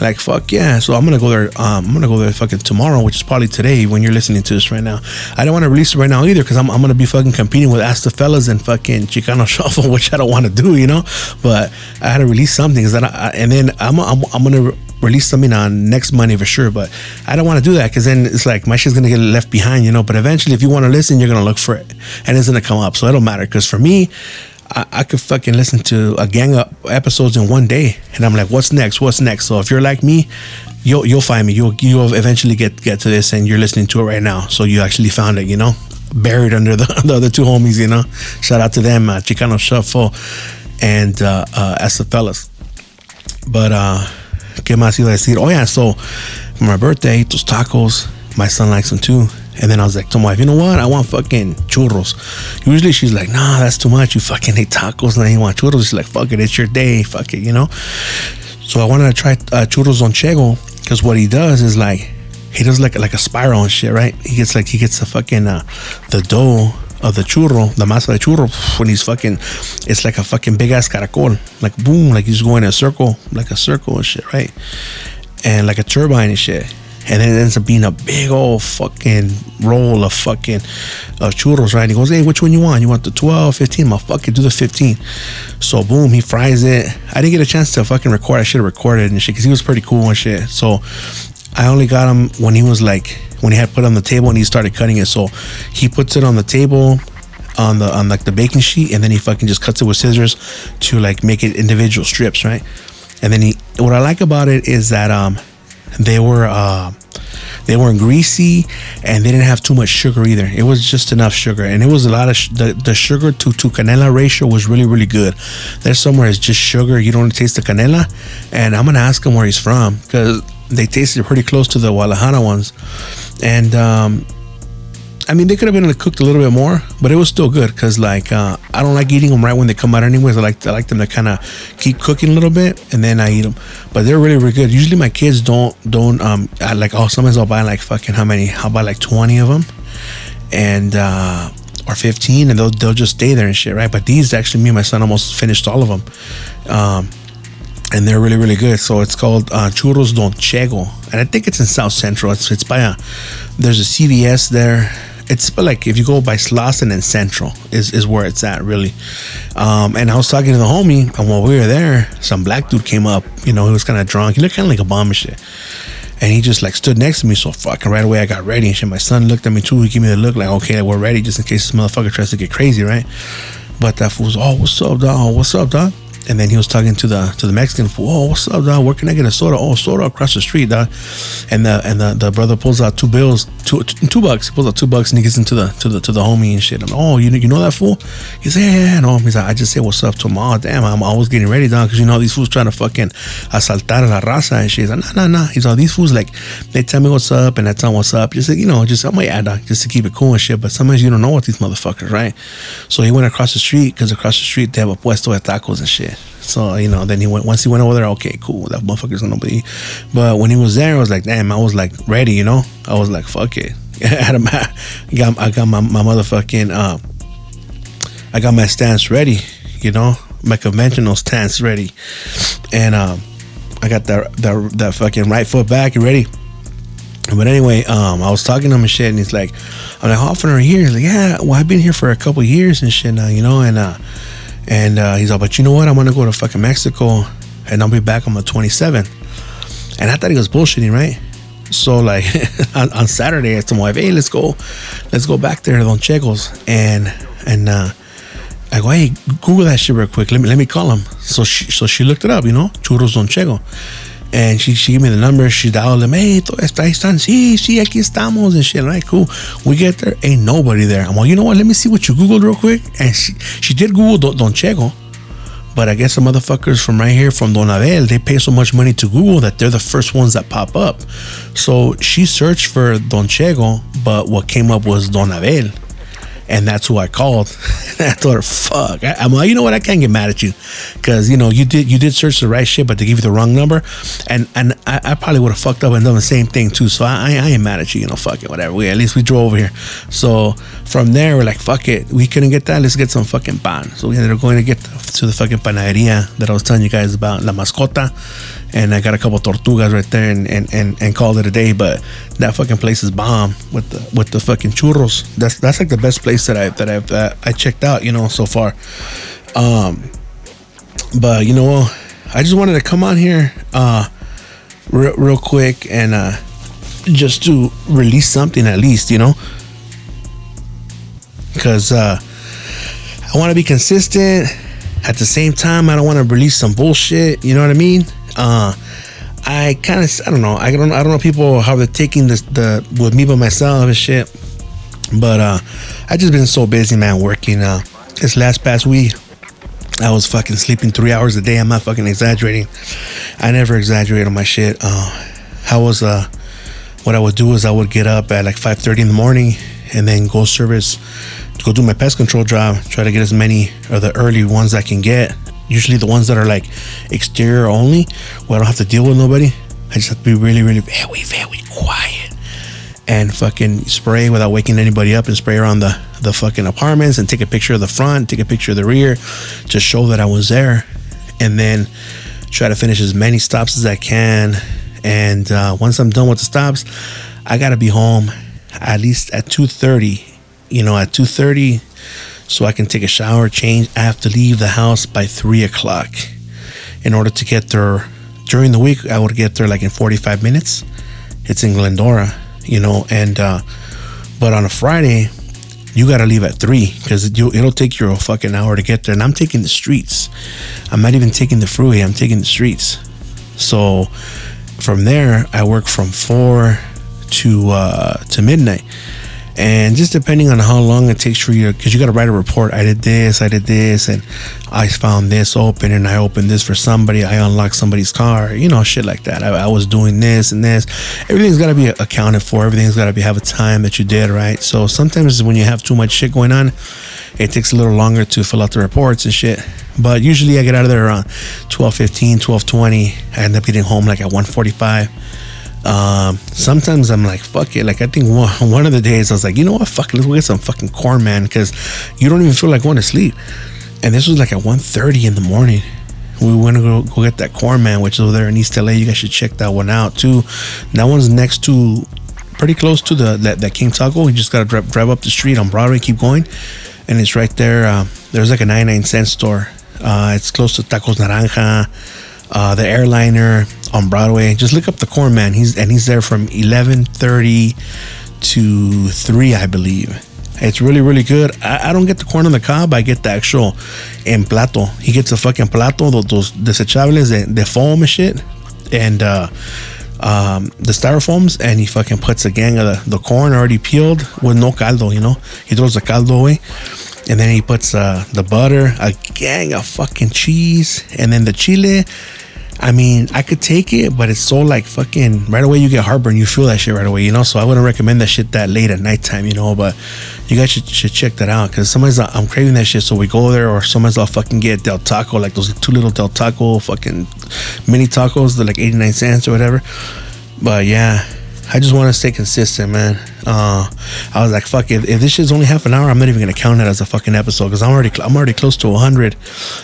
Speaker 1: like, fuck yeah. So I'm to go there. Um, I'm to go there fucking tomorrow, which is probably today when you're listening to this right now. I don't want to release it right now either because I'm, I'm to be fucking competing with Ask the Fellas and fucking Chicano (laughs) Shuffle, which I don't want to do, you know? But I had to release something. Cause then I, and then I'm, I'm, I'm to release something on next Monday for sure. But I don't want to do that because then it's like my shit's gonna get left behind, you know. But eventually, if you want to listen, you're gonna look for it, and it's gonna come up. So it don't matter because for me. I, I could fucking listen to a gang of episodes in one day, and I'm like, "What's next? What's next?" So if you're like me, you'll you'll find me. You'll you'll eventually get get to this, and you're listening to it right now. So you actually found it, you know, buried under the, (laughs) the other two homies, you know. Shout out to them, uh, Chicano Shuffle and uh, uh, Ask the Fellas. But uh, ¿Qué más iba a decir? Oh, yeah, so for my birthday, those tacos, my son likes them too. And then I was like to my wife, you know what? I want fucking churros. Usually she's like, nah, that's too much. You fucking hate tacos and you want churros. She's like, fuck it, it's your day. Fuck it, you know? So I wanted to try uh, churros Don Chego because what he does is like, he does like like a spiral and shit, right? He gets like, he gets the fucking, uh, the dough of the churro, the masa de churro, when he's fucking, it's like a fucking big ass caracol, like boom, like he's going in a circle, like a circle and shit, right? and like a turbine and shit. And then it ends up being a big old fucking roll of fucking uh, churros, right? And he goes, hey, which one you want? You want the 12, 15? I'm fucking do the 15. So boom, he fries it. I didn't get a chance to fucking record. I should have recorded and shit because he was pretty cool and shit. So I only got him when he was like, when he had put on the table and he started cutting it. So he puts it on the table on the on like the baking sheet and then he fucking just cuts it with scissors to like make it individual strips, right? And then he what I like about it is that um they were uh, they weren't greasy and they didn't have too much sugar either. It was just enough sugar, and it was a lot of sh- the the sugar to to canela ratio was really really good. There's somewhere it's just sugar. You don't taste the canela, and I'm gonna ask him where he's from because they tasted pretty close to the Guadalajara ones, and um, I mean, they could have been cooked a little bit more, but it was still good because, like, uh, I don't like eating them right when they come out. Anyways, I like I like them to kind of keep cooking a little bit and then I eat them. But they're really really good. Usually, my kids don't don't um I like oh sometimes I'll buy like fucking how many? I'll buy like twenty of them, and uh, or fifteen, and they'll they'll just stay there and shit, right? But these actually, me and my son almost finished all of them. Um, and they're really really good. So it's called uh, Churros Don Chego, and I think it's in South Central. It's it's by a there's a CVS there it's like if you go by Slauson and Central is, is where it's at really. Um, and I was talking to the homie, and while we were there, some black dude came up. You know, he was kind of drunk. He looked kind of like a bomb and shit. And he just like stood next to me, so fucking right away I got ready and shit. My son looked at me too. He gave me the look like, okay, we're ready, just in case this motherfucker tries to get crazy, right? But that fool was, oh, what's up, dog? What's up, dog? And then he was talking to the to the Mexican fool. Oh, what's up, dog? Where can I get a soda? Oh, soda across the street, dog. And the and the, the brother pulls out two bills, two two bucks. He pulls out two bucks and he gets into the to the to the homie and shit. I'm, oh, you you know that fool? He's like, yeah, yeah, no. He's like, I just say what's up to him. Oh, damn, I'm always getting ready, dog, because you know these fools trying to fucking asaltar la raza and shit. He's like, nah, nah, nah. He's like, these fools like they tell me what's up and I tell them what's up. Just like, you know, just I'm like, yeah, dog, just to keep it cool and shit. But sometimes you don't know what these motherfuckers, right? So he went across the street because across the street they have a puesto de tacos and shit. So you know, then he went once he went over there. Okay, cool. That motherfucker's gonna be. But when he was there, I was like, damn. I was like ready. You know, I was like, fuck it. (laughs) I had got I got my, my motherfucking uh, I got my stance ready. You know, my conventional stance ready, and um, I got that that that fucking right foot back ready. But anyway, um, I was talking to him and shit, and he's like, I'm like, how often are you here? He's like, yeah, well, I've been here for a couple years and shit now, you know, and uh, and uh, he's like, but you know what? I'm gonna go to fucking Mexico, and I'll be back on the 27th. And I thought he was bullshitting, right? So like (laughs) on, on, Saturday, I told my wife, hey, let's go, let's go back there to Don Chego's, and and uh, I go, hey, Google that shit real quick. Let me let me call him. So she so she looked it up, you know, churros Don Chego. And she, she gave me the number. She dialed them. Hey, ahí están. Sí, sí, aquí estamos. And shit. Right, cool. We get there. Ain't nobody there. I'm like, you know what? Let me see what you Googled real quick. And she, she did Google Don, Don Chego. But I guess the motherfuckers from right here, from Don Abel, they pay so much money to Google that they're the first ones that pop up. So she searched for Don Chego, but what came up was Don Abel and that's who I called. (laughs) I thought, "Fuck." I, am like, you know what? I can't get mad at you because you know you did you did search the right shit, but they gave you the wrong number, and and I, I probably would have fucked up and done the same thing too. So I, I ain't mad at you. You know, fuck it, whatever. We at least we drove over here. So from there, we're like, fuck it. We couldn't get that. Let's get some fucking pan. So we ended up going to get to the fucking panaderia that I was telling you guys about, La Mascota and I got a couple tortugas right there and, and, and, and called it a day. But that fucking place is bomb with the with the fucking churros. That's that's like the best place that I that I've uh, I checked out, you know, so far. Um, but you know, I just wanted to come on here, uh, real, real quick and uh, just to release something at least, you know, because uh, I want to be consistent. At the same time, I don't want to release some bullshit. You know what I mean? Uh, I kind of I don't know I don't I don't know people how they're taking this the with me by myself and shit, but uh, I just been so busy man working. Uh, this last past week, I was fucking sleeping three hours a day. I'm not fucking exaggerating. I never exaggerate on my shit. Uh, I was uh, what I would do is I would get up at like 5:30 in the morning and then go service, go do my pest control job. Try to get as many of the early ones I can get usually the ones that are like exterior only, where I don't have to deal with nobody. I just have to be really, really very, very quiet and fucking spray without waking anybody up and spray around the, the fucking apartments and take a picture of the front, take a picture of the rear to show that I was there. And then try to finish as many stops as I can and uh, once I'm done with the stops, I gotta be home at least at two thirty. You know, at two thirty, so I can take a shower, change. I have to leave the house by three o'clock in order to get there. During the week, I would get there like in forty five minutes. It's in Glendora, you know, and uh, but on a Friday, you got to leave at three because it, it'll take you a fucking hour to get there. And I'm taking the streets. I'm not even taking the freeway. I'm taking the streets. So from there, I work from four to uh, to midnight and just depending on how long it takes for you because you got to write a report. I did this i did this and i found this open and i opened this for somebody. I unlocked somebody's car you know shit like that. I, I was doing this and this. Everything's got to be accounted for. Everything's got to be have a time that you did right? So sometimes when you have too much shit going on it takes a little longer to fill out the reports and shit. But usually i get out of there around 12 15 12 20 i end up getting home like at 145 um, sometimes I'm like, fuck it. Like, I think one, one of the days I was like, you know what? Fuck, let's go get some fucking corn, man, because you don't even feel like going to sleep. And this was like at 1.30 in the morning. We went to go, go get that corn, man, which is over there in East LA. You guys should check that one out, too. That one's next to, pretty close to the that, that King Taco. You just got to drive, drive up the street on Broadway, keep going. And it's right there. Uh, there's like a 99 cent store. Uh, it's close to Tacos Naranja uh, the airliner on Broadway. Just look up the Corn Man. He's and he's there from eleven thirty to three, I believe. It's really, really good. I, I, don't get the corn on the cob. I get the actual en plato. He gets a fucking plato, those, those desechables de, de foam and shit, and uh, um, the styrofoams, and he fucking puts a gang of the, the corn already peeled with no caldo. You know, he throws the caldo away and then he puts uh, the butter, a gang of fucking cheese, and then the chile. I mean, I could take it, but it's so like fucking right away. You get heartburn. You feel that shit right away, you know. So I wouldn't recommend that shit that late at nighttime, you know. But you guys should, should check that out because sometimes I'm craving that shit. So we go there, or sometimes I'll fucking get Del Taco, like those two little Del Taco fucking mini tacos, they're like 89 cents or whatever. But yeah, I just want to stay consistent, man. Uh, I was like, fuck, if, if this shit's only half an hour, I'm not even gonna count it as a fucking episode because I'm already I'm already close to 100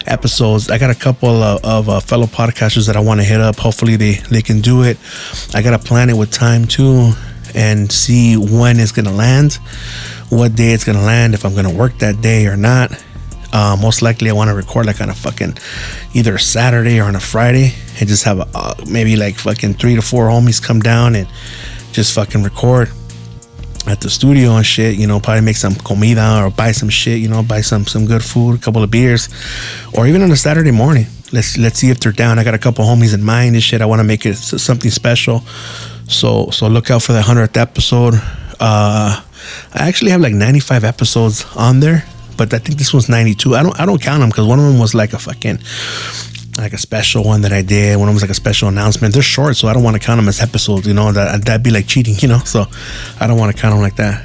Speaker 1: episodes. I got a couple of, of uh, fellow podcasters that I want to hit up. Hopefully they they can do it. I gotta plan it with time too and see when it's gonna land, what day it's gonna land, if I'm gonna work that day or not. Uh, most likely, I want to record like on a fucking either a Saturday or on a Friday, and just have a, uh, maybe like fucking three to four homies come down and just fucking record at the studio and shit, you know, probably make some comida or buy some shit, you know, buy some some good food, a couple of beers, or even on a Saturday morning. Let's let's see if they're down. I got a couple homies in mind and shit. I want to make it something special. So so look out for the hundredth episode. Uh, I actually have like 95 episodes on there, but I think this one's 92. I don't I don't count them because one of them was like a fucking like a special one that I did. Of them was like a special announcement. They're short, so I don't want to count them as episodes. You know that that'd be like cheating. You know, (laughs) so I don't want to count them like that.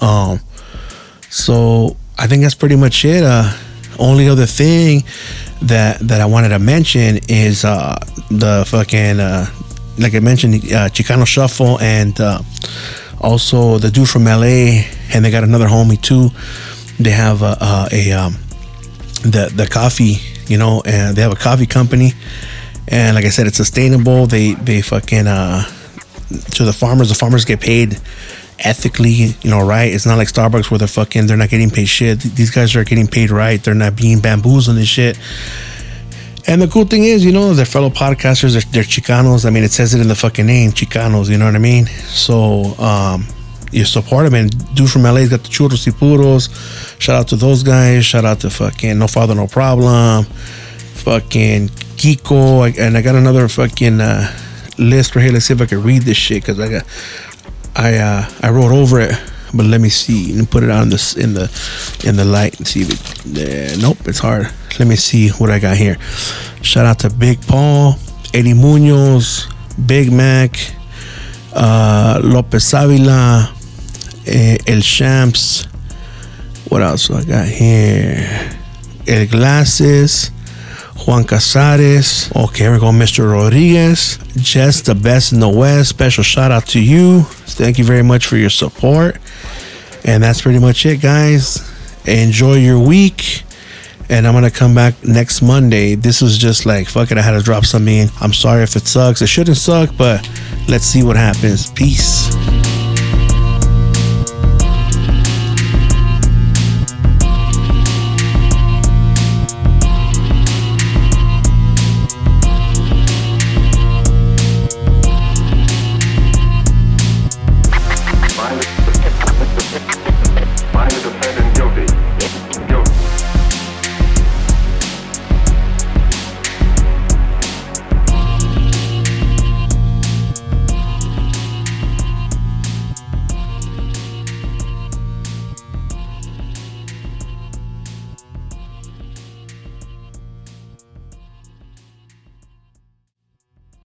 Speaker 1: Um, so I think that's pretty much it. Uh, only other thing that that I wanted to mention is uh the fucking uh like I mentioned uh, Chicano Shuffle and uh, also the dude from LA and they got another homie too. They have a, a um the the coffee you know, and they have a coffee company. And like I said, it's sustainable. They they fucking uh to the farmers, the farmers get paid ethically, you know, right? It's not like Starbucks where they're fucking they're not getting paid shit. These guys are getting paid right. They're not being bamboozled and shit. And the cool thing is, you know, they're fellow podcasters, they're, they're Chicanos. I mean, it says it in the fucking name, Chicanos, you know what I mean? So, um, you support them. And dude from LA's got the churros y puros. Shout out to those guys. Shout out to fucking No Father No Problem. Fucking Kiko. And I got another fucking uh, list right here. Let's see if I can read this shit because I got I uh, I wrote over it. But let me see and put it on this in the in the light and see if it. Uh, nope, it's hard. Let me see what I got here. Shout out to Big Paul, Eddie Munoz, Big Mac, uh, Lopez Avila, eh, El Champs. What else do I got here? El Glasses. Juan Casares. Okay, we're going Mr. Rodriguez. Just the best in the West. Special shout out to you. Thank you very much for your support. And that's pretty much it, guys. Enjoy your week. and I'm gonna come back next Monday. This was just like fuck it. I had to drop something in. I'm sorry if it sucks. It shouldn't suck, but let's see what happens. Peace.